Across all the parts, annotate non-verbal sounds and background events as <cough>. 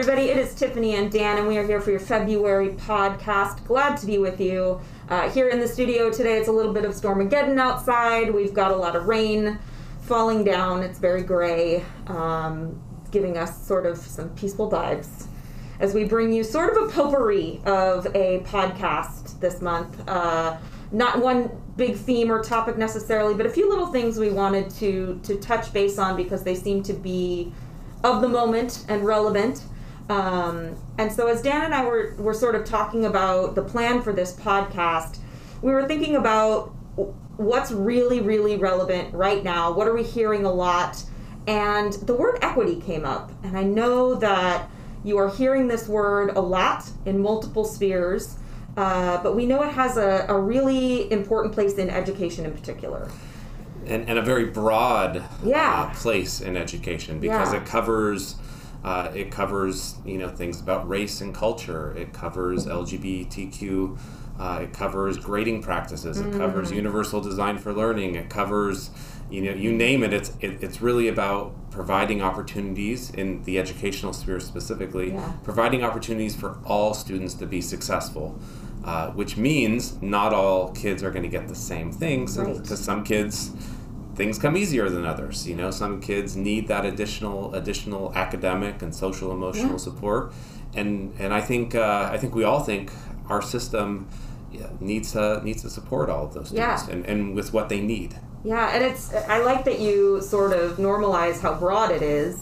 everybody. It is Tiffany and Dan, and we are here for your February podcast. Glad to be with you. Uh, here in the studio today, it's a little bit of Stormageddon outside. We've got a lot of rain falling down. It's very gray, um, giving us sort of some peaceful vibes as we bring you sort of a potpourri of a podcast this month. Uh, not one big theme or topic necessarily, but a few little things we wanted to to touch base on because they seem to be of the moment and relevant. Um, and so, as Dan and I were, were sort of talking about the plan for this podcast, we were thinking about what's really, really relevant right now. What are we hearing a lot? And the word equity came up. And I know that you are hearing this word a lot in multiple spheres, uh, but we know it has a, a really important place in education in particular and, and a very broad yeah. uh, place in education because Yeah. it covers uh, it covers you know things about race and culture. It covers LGBTQ. Uh, it covers grading practices. It Mm. covers universal design for learning. It covers you know you name it. It's it, it's really about providing opportunities in the educational sphere specifically, Yeah. providing opportunities for all students to be successful. Uh, which means not all kids are going to get the same things Right. because some kids things come easier than others you know some kids need that additional additional academic and social emotional Yeah. support and and i think uh, i think we all think our system needs to needs to support all of those students Yeah. and, and with what they need Yeah, and it's I like that you sort of normalize how broad it is.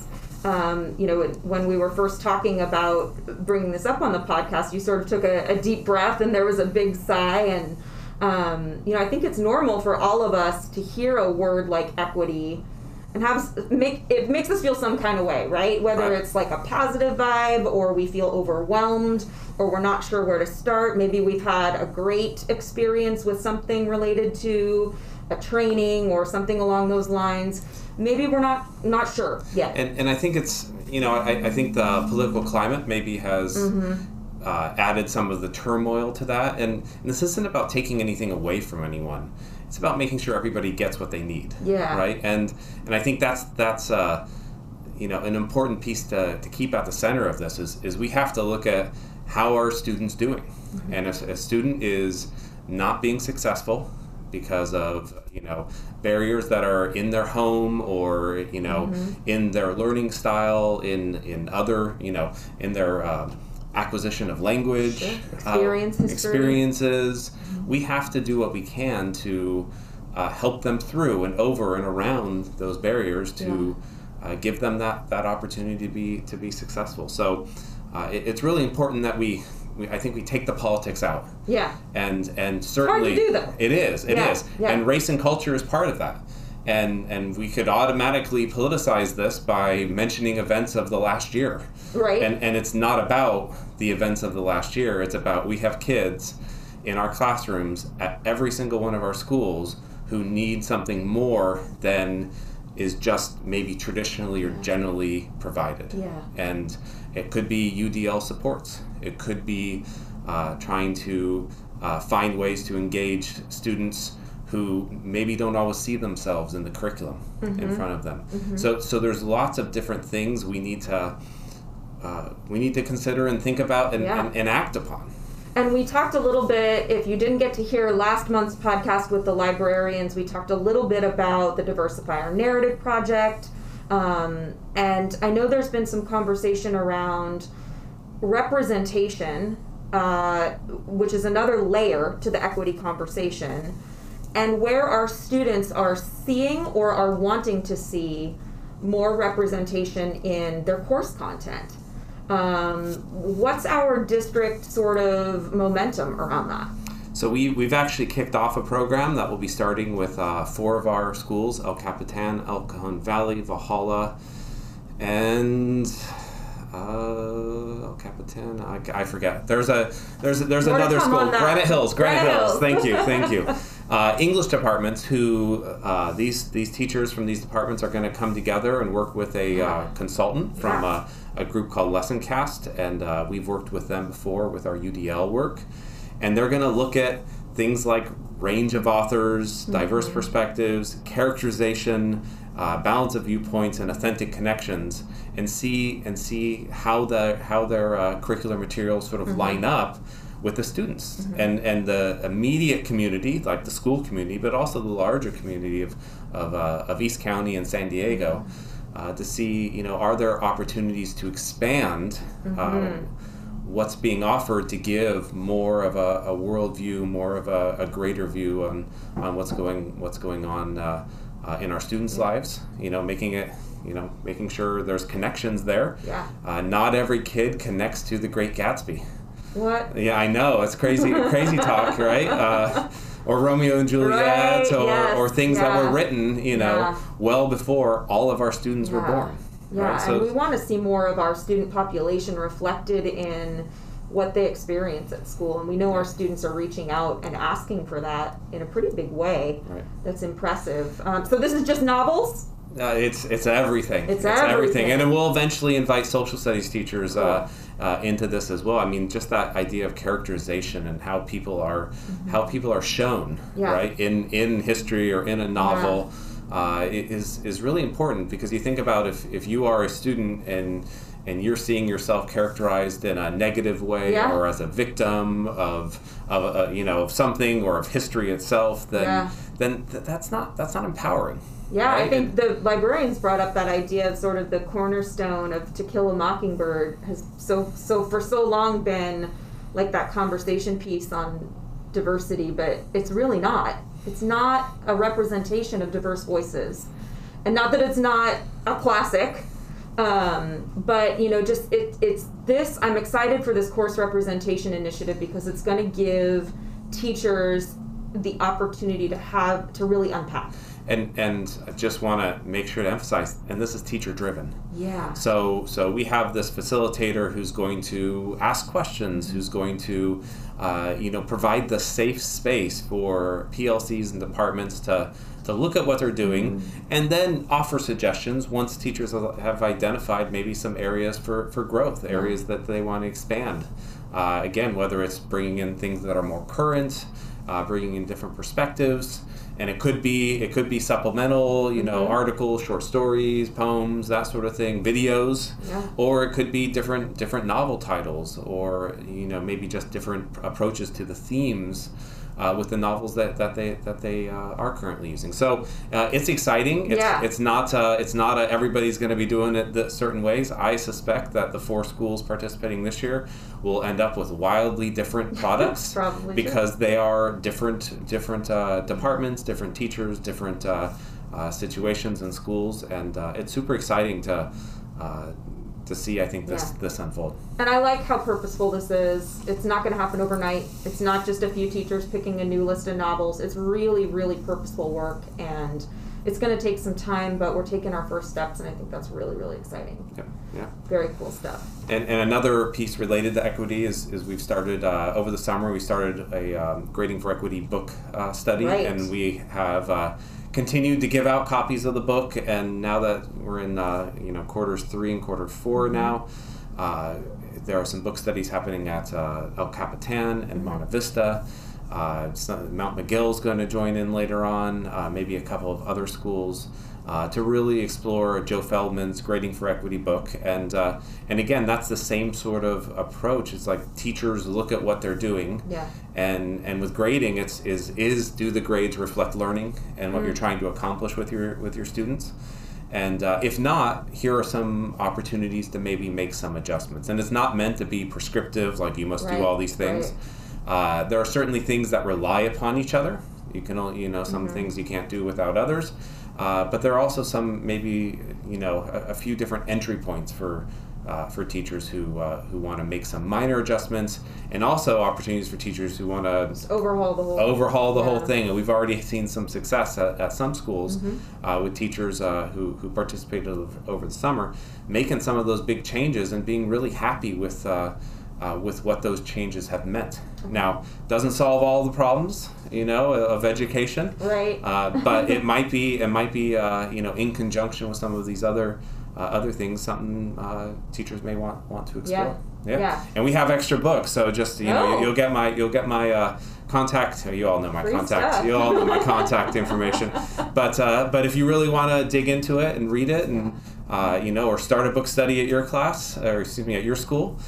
Um, you know, when we were first talking about bringing this up on the podcast, you sort of took a, a deep breath and there was a big sigh. And, um, you know, I think it's normal for all of us to hear a word like equity and have make it makes us feel some kind of way, right? Whether Right. it's like a positive vibe or we feel overwhelmed or we're not sure where to start. Maybe we've had a great experience with something related to a training or something along those lines. Maybe we're not not sure yet. and and i think it's you know i, I think the political climate maybe has Mm-hmm. Uh, added some of the turmoil to that. And, and this isn't about taking anything away from anyone. It's about making sure everybody gets what they need Yeah. right? And and i think that's that's uh, you know an important piece to, to keep at the center of this is, is we have to look at how are students doing. And if a student is not being successful because of you know barriers that are in their home or you know in their learning style in in other you know in their um, acquisition of language Sure. uh, Experience history. experiences we have to do what we can to uh, help them through and over and around those barriers to uh, give them that, that opportunity to be to be successful. So uh, it, it's really important that we, we I think we take the politics out yeah. and and certainly Hard to do, though. it is it is Yeah, yeah. and race and culture is part of that. And, and we could automatically politicize this by mentioning events of the last year. Right. And, and it's not about the events of the last year. It's about we have kids in our classrooms at every single one of our schools who need something more than is just maybe traditionally or generally provided. Yeah. And it could be UDL supports. It could be uh, trying to uh, find ways to engage students who maybe don't always see themselves in the curriculum Mm-hmm. in front of them. So, so there's lots of different things we need to uh, we need to consider and think about and, Yeah. and, and act upon. And we talked a little bit, if you didn't get to hear last month's podcast with the librarians, we talked a little bit about the Diversify Our Narrative Project. Um, and I know there's been some conversation around representation, uh, which is another layer to the equity conversation, and where our students are seeing or are wanting to see more representation in their course content. Um, what's our district sort of momentum around that? So we, we've actually kicked off a program that will be starting with uh, four of our schools, El Capitan, El Cajon Valley, Valhalla, and uh, El Capitan. I, I forget. There's a there's a, there's More another school. Granite Hills. Granite. Hills. Thank you. Thank you. <laughs> Uh, English departments who uh, these these teachers from these departments are going to come together and work with a uh, consultant from Yeah. uh, a group called LessonCast, and uh, we've worked with them before with our UDL work, and they're going to look at things like range of authors, diverse perspectives, characterization, uh, balance of viewpoints, and authentic connections, and see and see how the how their uh, curricular materials sort of Mm-hmm. line up with the students and and the immediate community like the school community but also the larger community of of, uh, of East County and San Diego Mm-hmm. uh, to see you know are there opportunities to expand Mm-hmm. uh, what's being offered to give more of a, a worldview more of a, a greater view on, on what's going what's going on uh, uh, in our students' lives you know making it you know making sure there's connections there Yeah. uh, not every kid connects to the Great Gatsby. What? Yeah, I know it's crazy, <laughs> crazy talk, right? Uh, or Romeo and Juliet, Right, or, yes, or things that were written, you know, Yeah. well before all of our students were born. Yeah, right? and we want to see more of our student population reflected in what they experience at school. And we know our students are reaching out and asking for that in a pretty big way. Right. That's impressive. Um, so this is just novels. Uh, it's it's everything. It's everything. and it will eventually invite social studies teachers uh, uh, into this as well. I mean, just that idea of characterization and how people are how people are shown, Mm-hmm. Yeah. right, in in history or in a novel. Uh, is is really important because you think about if, if you are a student and and you're seeing yourself characterized in a negative way Yeah. or as a victim of of uh, you know of something or of history itself, then Yeah. then th- that's not that's not empowering. Yeah, I right? think the librarians brought up that idea of sort of the cornerstone of To Kill a Mockingbird has so so for so long been like that conversation piece on diversity, but it's really not. It's not a representation of diverse voices, and not that it's not a classic. Um, but you know, just it, it's this. I'm excited for this course representation initiative because it's going to give teachers the opportunity to have to really unpack. And and I just want to make sure to emphasize and this is teacher driven Yeah. so so we have this facilitator who's going to ask questions who's going to uh, you know provide the safe space for plcs and departments to to look at what they're doing and then offer suggestions once teachers have identified maybe some areas for, for growth areas that they want to expand. Uh, again whether it's bringing in things that are more current uh, bringing in different perspectives and it could be it could be supplemental you know mm-hmm. articles short stories poems that sort of thing videos. Yeah. or it could be different different novel titles or you know maybe just different approaches to the themes uh, with the novels that, that they that they uh, are currently using so uh, it's exciting it's, Yeah. it's not uh, it's not everybody's going to be doing it the certain ways I suspect that the four schools participating this year will end up with wildly different <laughs> products Probably true. because they are different different uh, departments, different teachers, different uh, uh, situations in schools, and uh, it's super exciting to uh, to see. I think this Yeah. this unfold. And I like how purposeful this is. It's not going to happen overnight. It's not just a few teachers picking a new list of novels. It's really, really purposeful work, and it's going to take some time, but we're taking our first steps, and I think that's really, really exciting. Yeah, yeah. Very cool stuff. And, and another piece related to equity is, is we've started uh, over the summer we started a um, grading for equity book uh, study Right. and we have uh, continued to give out copies of the book and now that we're in uh, you know quarters three and quarter 4 Mm-hmm. now uh, there are some book studies happening at uh, El Capitan and Monte Vista. Uh, Mount Miguel's going to join in later on, uh, maybe a couple of other schools, uh, to really explore Joe Feldman's Grading for Equity book. And uh, and again, that's the same sort of approach. It's like teachers look at what they're doing, Yeah. and and with grading, it's is is do the grades reflect learning and what you're trying to accomplish with your with your students. And uh, if not, here are some opportunities to maybe make some adjustments. And it's not meant to be prescriptive, like you must Right, do all these things. Uh, there are certainly things that rely upon each other. You can, only, you know, some Mm-hmm. things you can't do without others. Uh, but there are also some, maybe, you know, a, a few different entry points for uh, for teachers who uh, who want to make some minor adjustments, and also opportunities for teachers who want to overhaul the whole. overhaul the whole Yeah. Mm-hmm. thing. And we've already seen some success at, at some schools uh, with teachers uh, who, who participated over, over the summer, making some of those big changes and being really happy with. Uh, with what those changes have meant. Now, doesn't solve all the problems, you know, of education, Right. uh, but it might be it might be uh, you know in conjunction with some of these other uh, other things something uh, teachers may want want to explore. Yeah. Yeah. And we have extra books, so just you know Oh. you'll get my you'll get my uh, contact. You all know my Free contact. stuff. You all know my <laughs> contact information. But uh, but if you really want to dig into it and read it, and uh, you know, or start a book study at your class, or excuse me, at your school,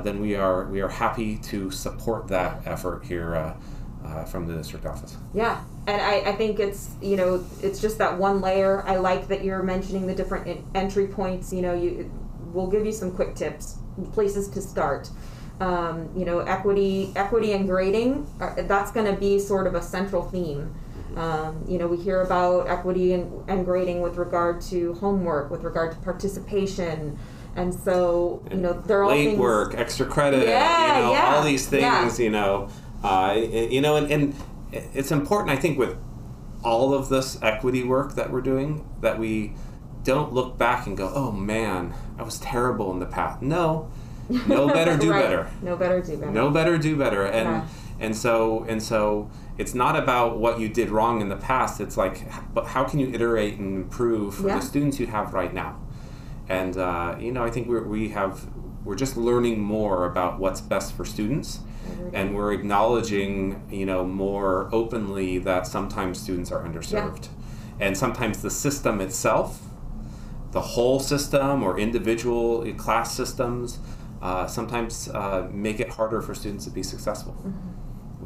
then we are we are happy to support that effort here uh, uh, from the district office. Yeah, and I, I think it's you know it's just that one layer. I like that you're mentioning the different en- entry points. You know, you we'll give you some quick tips, places to start. Um, you know, equity, equity and grading. Are, that's going to be sort of a central theme. Um, you know, we hear about equity and, and grading with regard to homework, with regard to participation, and so you know they're all late things, work, extra credit, Yeah, you know, yeah, all these things, yeah. you know, uh, you know, and, and it's important, I think, with all of this equity work that we're doing, that we don't look back and go, oh man, I was terrible in the past. No, no better, <laughs> do Right. better. No better, do better. No better, do better, and Yeah. and so and so it's not about what you did wrong in the past. It's like, but how can you iterate and improve for the students you have right now? And uh, you know, I think we're, we have we're just learning more about what's best for students, and we're acknowledging you know more openly that sometimes students are underserved, and sometimes the system itself, the whole system or individual class systems, uh, sometimes uh, make it harder for students to be successful.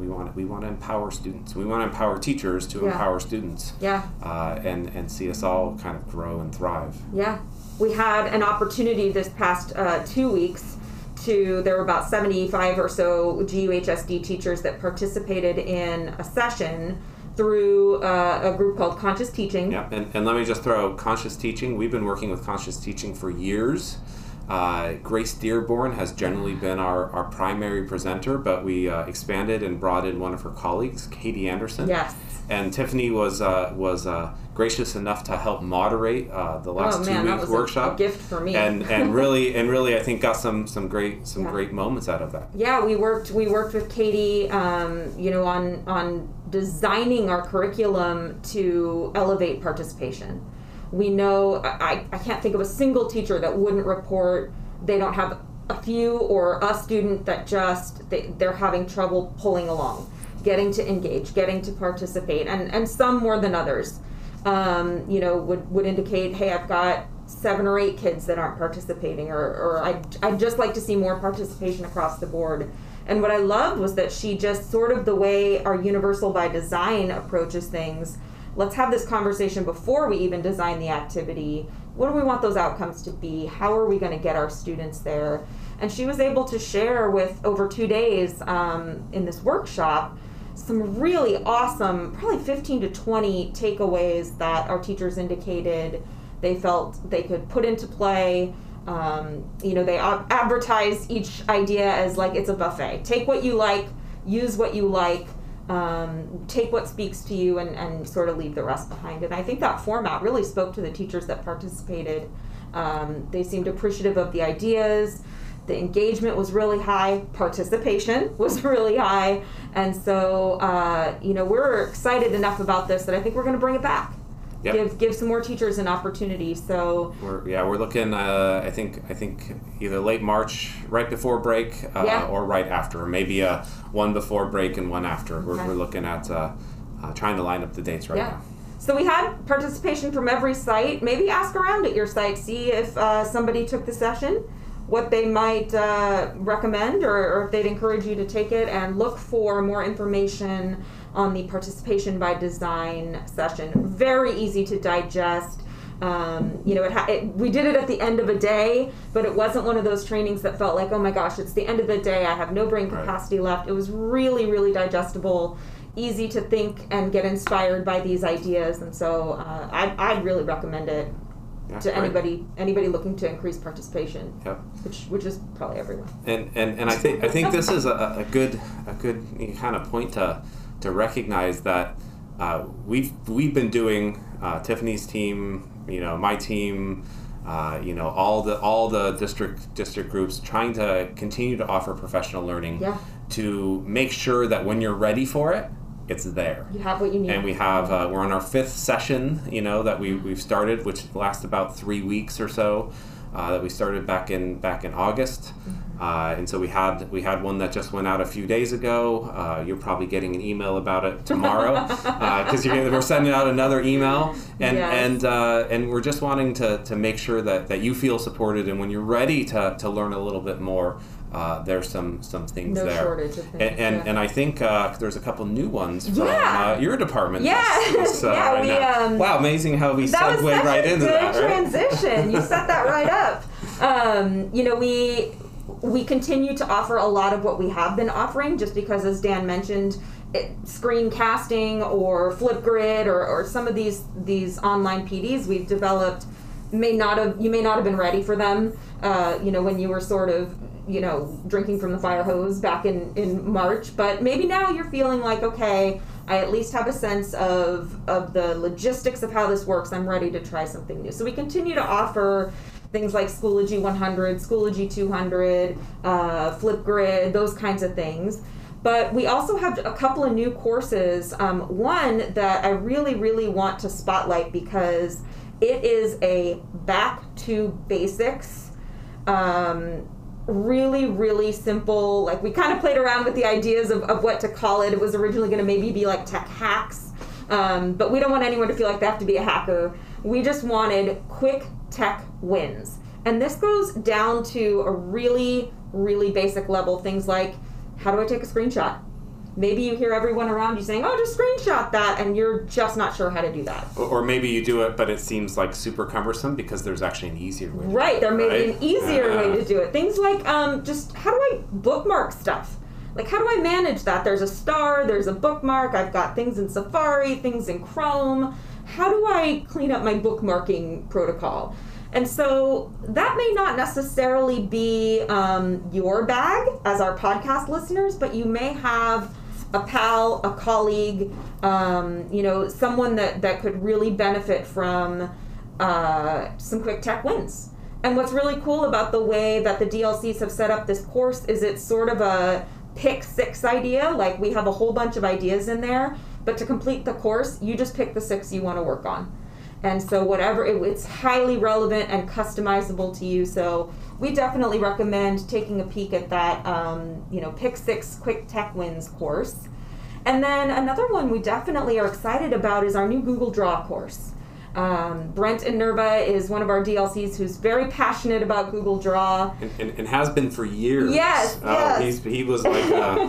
We want we want to empower students. We want to empower teachers to Yeah. empower students, Yeah. uh, and and see us all kind of grow and thrive. Yeah, we had an opportunity this past uh, two weeks to. There were about seventy-five or so GUHSD teachers that participated in a session through uh, a group called Conscious Teaching. Yeah, and, and let me just throw conscious teaching. We've been working with conscious teaching for years. Uh, Grace Dearborn has generally been our, our primary presenter, but we uh, expanded and brought in one of her colleagues, Katie Anderson. Yes. And Tiffany was uh, was uh, gracious enough to help moderate uh, the last oh two man, that weeks was a- a, gift for me. and and <laughs> really and really I think got some some great some Yeah. great moments out of that. yeah, we worked we worked with Katie, um, you know, on on designing our curriculum to elevate participation. We know I, I can't think of a single teacher that wouldn't report they don't have a few or a student that just they, they're having trouble pulling along, getting to engage, getting to participate, and and some more than others. Um, you know, would would indicate, hey, I've got seven or eight kids that aren't participating, or, or I'd, I'd just like to see more participation across the board. And what I loved was that she just sort of the way our Universal by Design approaches things. Let's have this conversation before we even design the activity. What do we want those outcomes to be? How are we going to get our students there? And she was able to share with over two days um, in this workshop some really awesome, probably 15 to 20 takeaways that our teachers indicated they felt they could put into play. Um, you know, they advertise each idea as like it's a buffet. Take what you like, use what you like, um, take what speaks to you, and, and sort of leave the rest behind. And I think that format really spoke to the teachers that participated. Um, they seemed appreciative of the ideas. The engagement was really high. Participation <laughs> was really high. And so, uh, you know, we're excited enough about this that I think we're going to bring it back. Yep. Give give some more teachers an opportunity. So We're, yeah, we're looking. Uh, I think I think either late March, right before break, uh, Yeah. or right after, maybe uh, one before break and one after. We're, we're looking at uh, uh, trying to line up the dates right yeah. now. So we had participation from every site. Maybe ask around at your site, see if uh, somebody took the session, what they might uh, recommend, or, or if they'd encourage you to take it, and look for more information on the participation by design session. Very easy to digest. Um, you know, it, ha- it, we did it at the end of a day, but it wasn't one of those trainings that felt like, oh my gosh, it's the end of the day. I have no brain Right. capacity left. It was really, really digestible, easy to think and get inspired by these ideas. And so uh, I, I'd really recommend it to anybody anybody looking to increase participation, Yep. which which is probably everyone. And, and, and I think I think this is a, a good a good kind of point to to recognize that uh, we've we've been doing uh, Tiffany's team, you know, my team, uh, you know, all the all the district district groups trying to continue to offer professional learning Yeah. to make sure that when you're ready for it, it's there. You have what you need. And we have uh, we're on our fifth session, you know, that we we've started, which lasts about three weeks or so. Uh, that we started back in back in August, Uh, and so we had we had one that just went out a few days ago. Uh, you're probably getting an email about it tomorrow <laughs> because we're sending out another email, and Yes. and uh, and we're just wanting to, to make sure that, that you feel supported. And when you're ready to, to learn a little bit more, uh, there's some some things No there. shortage of things, And and, yeah. and I think uh, there's a couple new ones from Yeah. uh, your department. Yeah. this- <laughs> uh, Yeah, right we, um, wow, amazing how we that was segue right a into good that. Right? transition. you set that right <laughs> up. Um, you know, we we continue to offer a lot of what we have been offering, just because, as Dan mentioned, it, screencasting or Flipgrid or, or some of these these online PDs we've developed may not have you may not have been ready for them. Uh, you know, when you were sort of you know drinking from the fire hose back in in March, but maybe now you're feeling like okay. I at least have a sense of of the logistics of how this works. I'm ready to try something new. So we continue to offer things like Schoology 100, Schoology 200, uh, Flipgrid, those kinds of things. But we also have a couple of new courses. Um, one that I really, really want to spotlight because it is a back to basics um, really really simple like we kind of played around with the ideas of, of what to call it. It was originally going to maybe be like tech hacks um, but we don't want anyone to feel like they have to be a hacker. We just wanted quick tech wins. And this goes down to a really really basic level things like how do i take a screenshot maybe you hear everyone around you saying oh just screenshot that and you're just not sure how to do that Or, or maybe you do it, but it seems like super cumbersome because there's actually an easier way. to do Right, there may be an easier Yeah. way to do it. Things like um, just how do I bookmark stuff? Like, how do I manage that? There's a star, there's a bookmark, I've got things in Safari, things in Chrome. How do I clean up my bookmarking protocol? And so that may not necessarily be um, your bag as our podcast listeners, but you may have a pal, a colleague, um, you know, someone that, that could really benefit from uh, some quick tech wins. And what's really cool about the way that the DLCs have set up this course is it's sort of a pick six idea. Like we have a whole bunch of ideas in there, but to complete the course, you just pick the six you want to work on. And so, whatever, it, it's highly relevant and customizable to you. So, we definitely recommend taking a peek at that, um, you know, Pick Six Quick Tech Wins course. And then another one we definitely are excited about is our new Google Draw course. Um, Brent and Nerva is one of our DLCs who's very passionate about Google Draw. And, and, and has been for years. Yes, Oh, yes. He's, he was like uh, <laughs>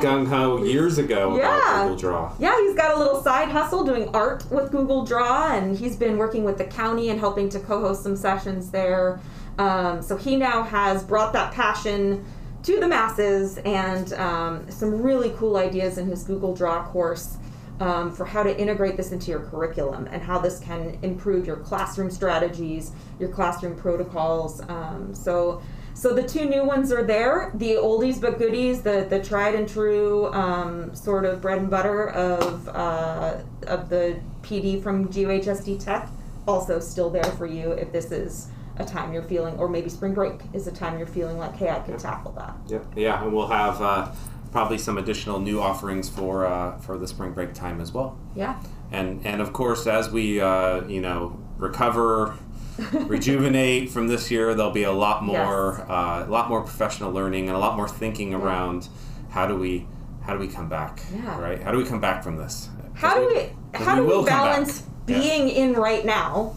gung ho years ago Yeah. about Google Draw. Yeah, he's got a little side hustle doing art with Google Draw, and he's been working with the county and helping to co host some sessions there. Um, so he now has brought that passion to the masses and um, some really cool ideas in his Google Draw course. Um, for how to integrate this into your curriculum and how this can improve your classroom strategies, your classroom protocols. Um, so, so the two new ones are there. The oldies but goodies, the the tried and true um, sort of bread and butter of uh, of the PD from GUHSD Tech, also still there for you if this is a time you're feeling, or maybe spring break is a time you're feeling like, hey, I could tackle that. Yeah, Yeah, and we'll have uh, probably some additional new offerings for uh, for the spring break time as well. Yeah. And and of course, as we uh, you know recover, <laughs> rejuvenate from this year, there'll be a lot more uh, a lot more professional learning and a lot more thinking around how do we how do we come back? Yeah. Right. How do we come back from this? How do we how do we come back. balance Yeah. being in right now,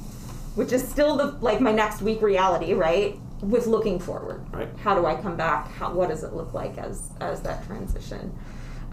which is still the like my next week reality, right? With looking forward. Right. How do I come back? How, what does it look like as as that transition?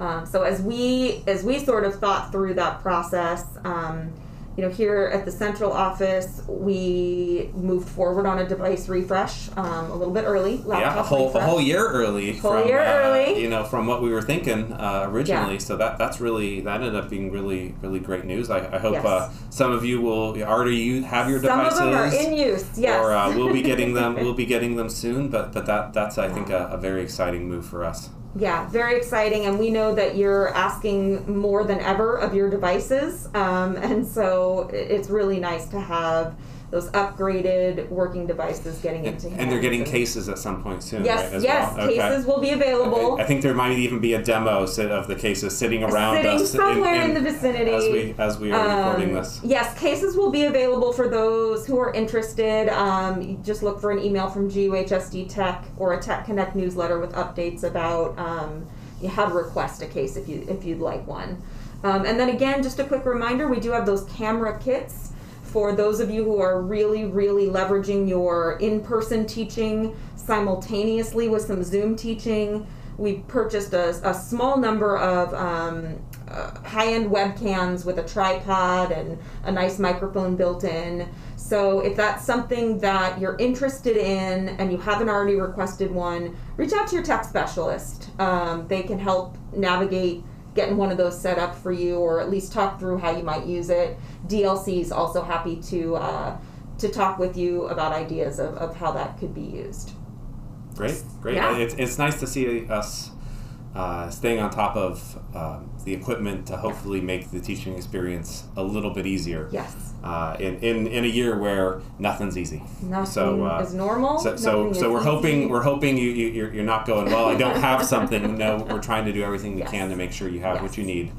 Um, so as we as we sort of thought through that process, um, you know, here at the central office, we moved forward on a device refresh um, a little bit early. yeah, a whole a whole year early. Whole from, year uh, early. You know, from what we were thinking uh, originally. So that that's really that ended up being really really great news. I, I hope Yes. uh, some of you will already you have your Some devices. of them are in use. Yes. Or uh, we'll be getting them. <laughs> We'll be getting them soon. But but that that's I think a, a very exciting move for us. Yeah, very exciting, and we know that you're asking more than ever of your devices, um, and so it's really nice to have those upgraded working devices getting into hands. And they're getting cases at some point soon, Yes, right? yes, well? Okay. cases will be available. I think there might even be a demo of the cases sitting around Sitting us somewhere in the vicinity. as we as we are recording Um, this. Yes, cases will be available for those who are interested. Um, just look for an email from GUHSD Tech or a Tech Connect newsletter with updates about um, how to request a case if you if you'd like one. Um, and then again, just a quick reminder: we do have those camera kits for those of you who are really, really leveraging your in-person teaching simultaneously with some Zoom teaching. We purchased a, a small number of um, uh, high-end webcams with a tripod and a nice microphone built in. So if that's something that you're interested in and you haven't already requested one, reach out to your tech specialist. Um, they can help navigate getting one of those set up for you, or at least talk through how you might use it. DLC is also happy to uh, to talk with you about ideas of, of how that could be used. Great, great. Yeah. It's, it's nice to see us uh, staying on top of um, the equipment to hopefully make the teaching experience a little bit easier. Yes. Uh, in, in, in a year where nothing's easy. Nothing So, uh, is normal. So, so, so we're hoping easy. we're hoping you, you you're, you're not going well. I don't <laughs> have something. No, we're trying to do everything we Yes. can to make sure you have what you need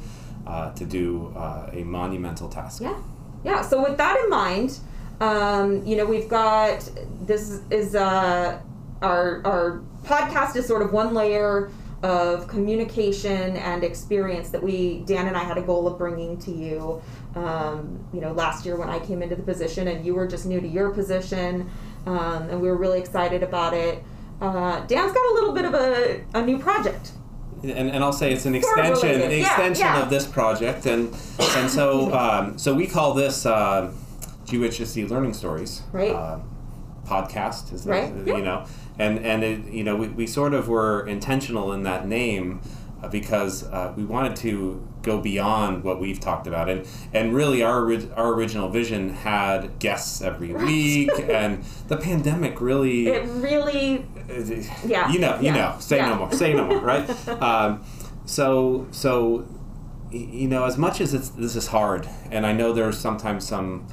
uh, to do uh, a monumental task. Yeah, yeah. So with that in mind, um, you know, we've got this is uh, our our podcast is sort of one layer of communication and experience that we Dan and I had a goal of bringing to you. Um, you know, last year when I came into the position and you were just new to your position, um, and we were really excited about it. Uh, Dan's got a little bit of a, a new project. And, and I'll say it's an extension, an Yeah, extension yeah. of this project, and and so <coughs> um, so we call this uh, GHSC Learning Stories, Right. Uh, podcast, is Right, that, yeah. you know, and and it, you know we, we sort of were intentional in that name uh, because uh, we wanted to go beyond what we've talked about, and and really our our original vision had guests every Right. week, <laughs> and the pandemic really It really, Yeah, you know, you yeah, know. Say yeah. no more. Say no more. Right. <laughs> um, so, so, you know, as much as it's this is hard, and I know there's sometimes some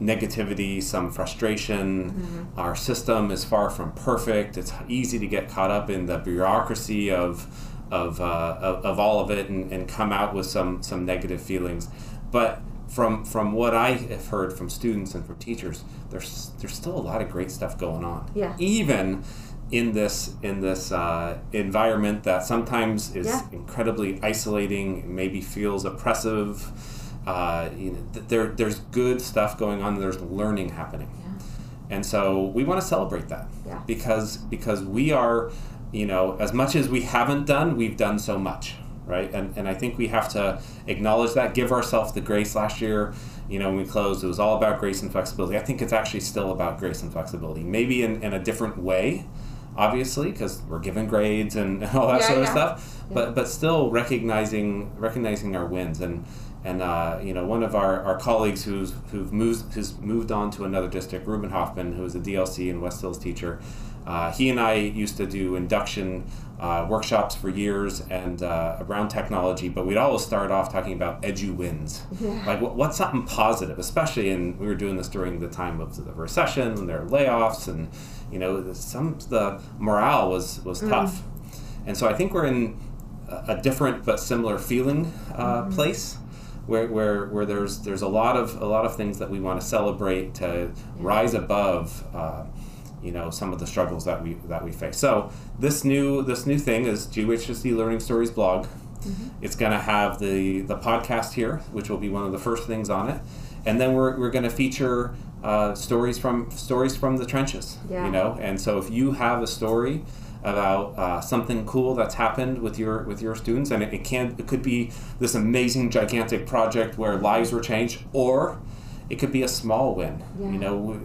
negativity, some frustration. Mm-hmm. Our system is far from perfect. It's easy to get caught up in the bureaucracy of of, uh, of, of all of it and, and come out with some some negative feelings. But from from what I have heard from students and from teachers, there's there's still a lot of great stuff going on. Yeah. Even in this in this uh, environment that sometimes is Yeah. incredibly isolating, maybe feels oppressive. Uh, you know, th- there there's good stuff going on. There's learning happening. yeah, And so we want to celebrate that Yeah. because because we are, you know, as much as we haven't done, we've done so much, right? And and I think we have to acknowledge that, give ourselves the grace. Last year, you know, when we closed, it was all about grace and flexibility. I think it's actually still about grace and flexibility, maybe in, in a different way, obviously, because we're given grades and <laughs> all that Yeah, sort of stuff. But but still recognizing recognizing our wins and. And uh, you know, one of our, our colleagues who's who've moved who's moved on to another district, Ruben Hoffman, who is a DLC and West Hills teacher, uh, he and I used to do induction uh, workshops for years and uh, around technology, but we'd always start off talking about edu wins, Yeah. like what, what's something positive, especially in we were doing this during the time of the recession and there are layoffs and you know the- some the morale was was tough, and so I think we're in a, a different but similar feeling uh, place where, where, where there's there's a lot of a lot of things that we want to celebrate to rise above uh, you know some of the struggles that we that we face. So this new this new thing is GHSD Learning Stories blog. It's going to have the the podcast here, which will be one of the first things on it, and then we're, we're going to feature uh, stories from stories from the trenches. Yeah. You know, and so if you have a story about uh, something cool that's happened with your with your students, and it, it can it could be this amazing gigantic project where lives were changed, or it could be a small win. Yeah. You know,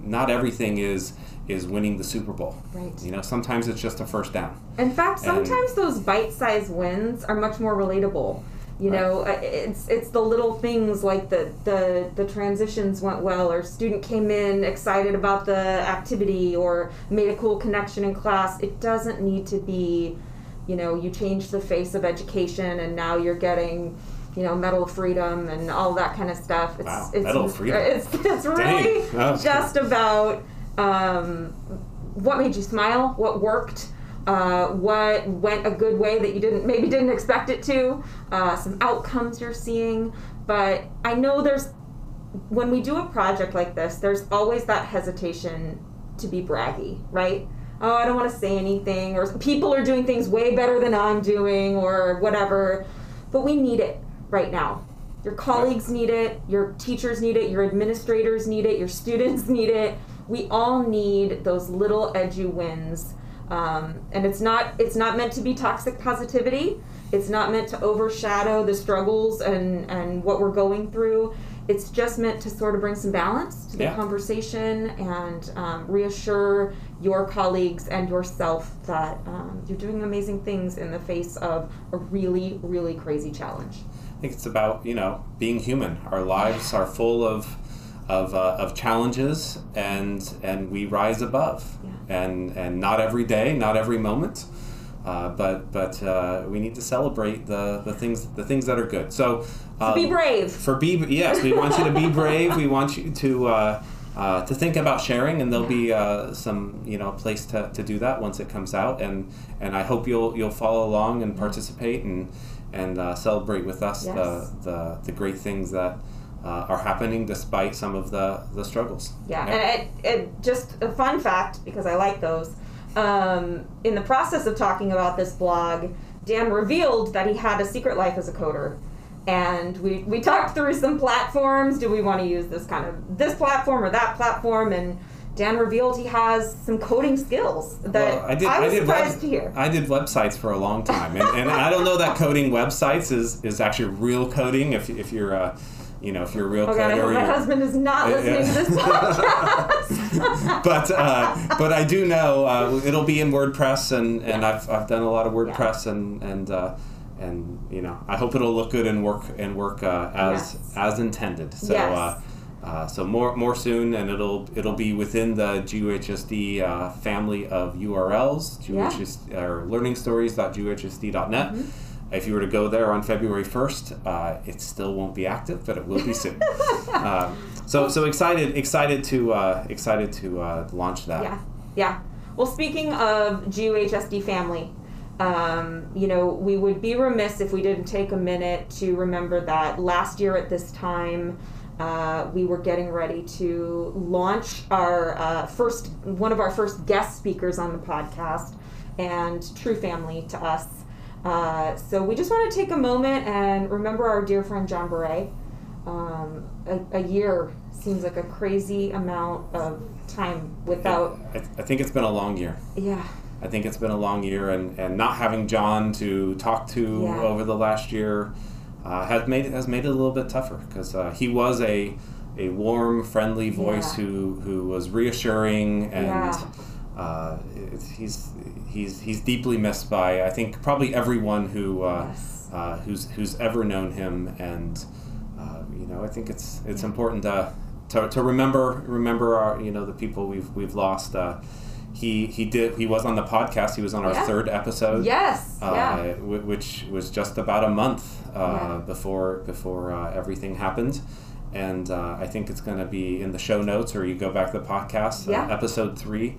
not everything is is winning the Super Bowl. Right. You know, sometimes it's just a first down. In fact, And- sometimes those bite-sized wins are much more relatable. You Right. know, it's it's the little things like the, the the transitions went well, or student came in excited about the activity, or made a cool connection in class. It doesn't need to be, you know, you change the face of education, and now you're getting you know, Medal of Freedom and all that kind of stuff. It's, Wow, it's, Medal of Freedom. <laughs> It's, it's really just about um, what made you smile, what worked, uh, what went a good way that you didn't maybe didn't expect it to, uh, some outcomes you're seeing. But I know there's when we do a project like this, there's always that hesitation to be braggy, right? Oh, I don't want to say anything, or people are doing things way better than I'm doing, or whatever. But we need it right now. Your colleagues need it, your teachers need it, your administrators need it, your students <laughs> need it. We all need those little edu wins. Um, and it's not it's not meant to be toxic positivity. It's not meant to overshadow the struggles and, and what we're going through. It's just meant to sort of bring some balance to the Yeah. conversation and um, reassure your colleagues and yourself that um, you're doing amazing things in the face of a really, really crazy challenge. I think it's about you know being human. Our lives are full of of, uh, of challenges, and and we rise above. Yeah. And and not every day, not every moment, uh, but but uh, we need to celebrate the, the things the things that are good. So uh, Be brave. For be yes, we want you to be <laughs> brave. We want you to. Uh, uh, to think about sharing, and there'll be uh, some, you know, place to, to do that once it comes out, and and I hope you'll you'll follow along and participate and and uh, celebrate with us Yes. the, the the great things that uh, are happening despite some of the the struggles. Yeah, and it, it just a fun fact because I like those. Um, in the process of talking about this blog, Dan revealed that he had a secret life as a coder, and we we talked through some platforms. Do we want to use this kind of this platform or that platform? And Dan revealed he has some coding skills that Well, I did. was did surprised web- to hear. I did websites for a long time, and, and I don't know that coding websites is, is actually real coding. If, if you're a, you know, if you're a real Oh God, coder, hope my husband is not Yeah, listening yeah. to this <laughs> podcast. <laughs> but uh, but I do know uh, it'll be in WordPress, and, and Yeah. I've, I've done a lot of WordPress, and and uh, and you know I hope it'll look good and work and work uh, as Yes. as intended. So. Yes. Uh, uh, so more more soon, and it'll it'll be within the GUHSD uh, family of URLs. GUHSD, or learningstories.guhsd.net. If you were to go there on February first, uh, it still won't be active, but it will be soon. <laughs> um, so so excited excited to uh, excited to uh, launch that. Yeah, yeah. Well, speaking of GUHSD family, um, you know, we would be remiss if we didn't take a minute to remember that last year at this time, uh, we were getting ready to launch our uh, first, one of our first guest speakers on the podcast, and True Family to us. Uh, so we just want to take a moment and remember our dear friend John Beret. Um, a, a year seems like a crazy amount of time without I, I think it's been a long year. yeah I think it's been a long year, and, and not having John to talk to Yeah. over the last year uh, has made it has made it a little bit tougher because uh, he was a a warm, friendly voice Yeah. who who was reassuring and. Yeah. Uh, he's he's he's deeply missed by I think probably everyone who uh, Yes. uh, who's who's ever known him and uh, you know I think it's it's important to, to, to remember remember our you know the people we've we've lost uh, he he did he was on the podcast he was on our Yeah. third episode yes uh, yeah wh- which was just about a month uh, Yeah. before before uh, everything happened. And uh, I think it's going to be in the show notes, or you go back to the podcast, Yeah. uh, episode three.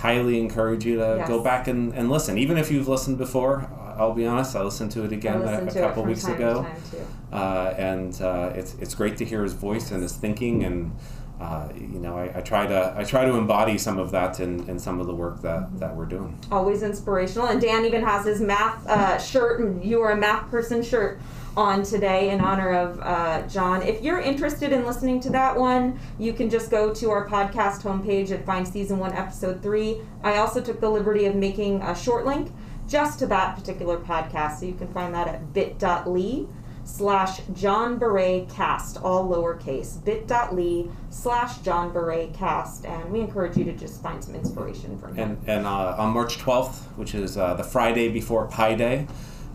Highly encourage you to Yes. go back and, and listen. Even if you've listened before, I'll be honest, I listened to it again a, a couple weeks ago. to time too. Uh, and uh, it's, it's great to hear his voice and his thinking. And, uh, you know, I, I, try to, I try to embody some of that in, in some of the work that, that we're doing. always inspirational. And dan even has his math uh, shirt you are a math person shirt on today in honor of uh, john. If you're interested in listening to that one you can just go to our podcast homepage and find season one episode three. I also took the liberty of making a short link just to that particular podcast so you can find that at bit.ly slash John Beret Cast, all lowercase, bit.ly slash John Beret Cast. And we encourage you to just find some inspiration from him. And, and uh, on March 12th, which is uh, the Friday before Pi Day,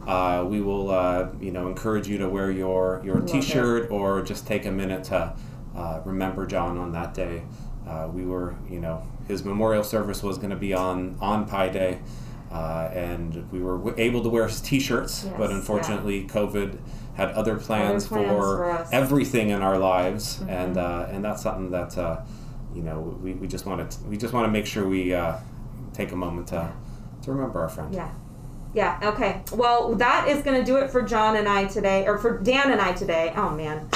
uh, we will uh, you know encourage you to wear your, your T-shirt or just take a minute to uh, remember John on that day. Uh, we were you know his memorial service was going to be on on Pi Day, uh, and we were w- able to wear his T-shirts, Yes, but yeah. unfortunately COVID had other plans, plans for, for everything in our lives, Mm-hmm. and uh, and that's something that uh, you know we, we just want to we just want to make sure we uh, take a moment to to remember our friend. Yeah. Yeah, okay. Well, that is going to do it for John and I today, or for Dan and I today. Oh, man.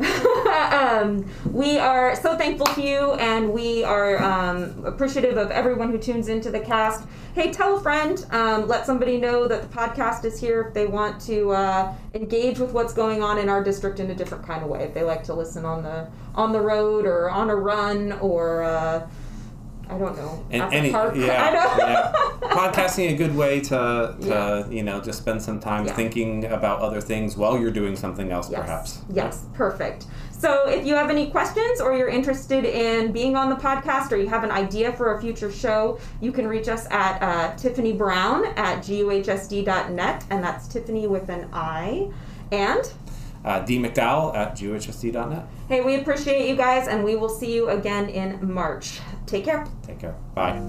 <laughs> um, we are so thankful to you, and we are um, appreciative of everyone who tunes into the cast. Hey, tell a friend. Um, let somebody know that the podcast is here if they want to uh, engage with what's going on in our district in a different kind of way. If they like to listen on the on the road or on a run or uh, I don't know And any yeah, <laughs> yeah. podcasting a good way to, to Yeah. you know just spend some time Yeah. thinking about other things while you're doing something else Yes. perhaps. Yes, perfect. So if you have any questions or you're interested in being on the podcast or you have an idea for a future show, you can reach us at uh, Tiffany Brown at guhsd.net, and that's Tiffany with an I. And Uh, D McDowell at guhsd.net. hey, we appreciate you guys, and we will see you again in March. Take care. Take care. Bye.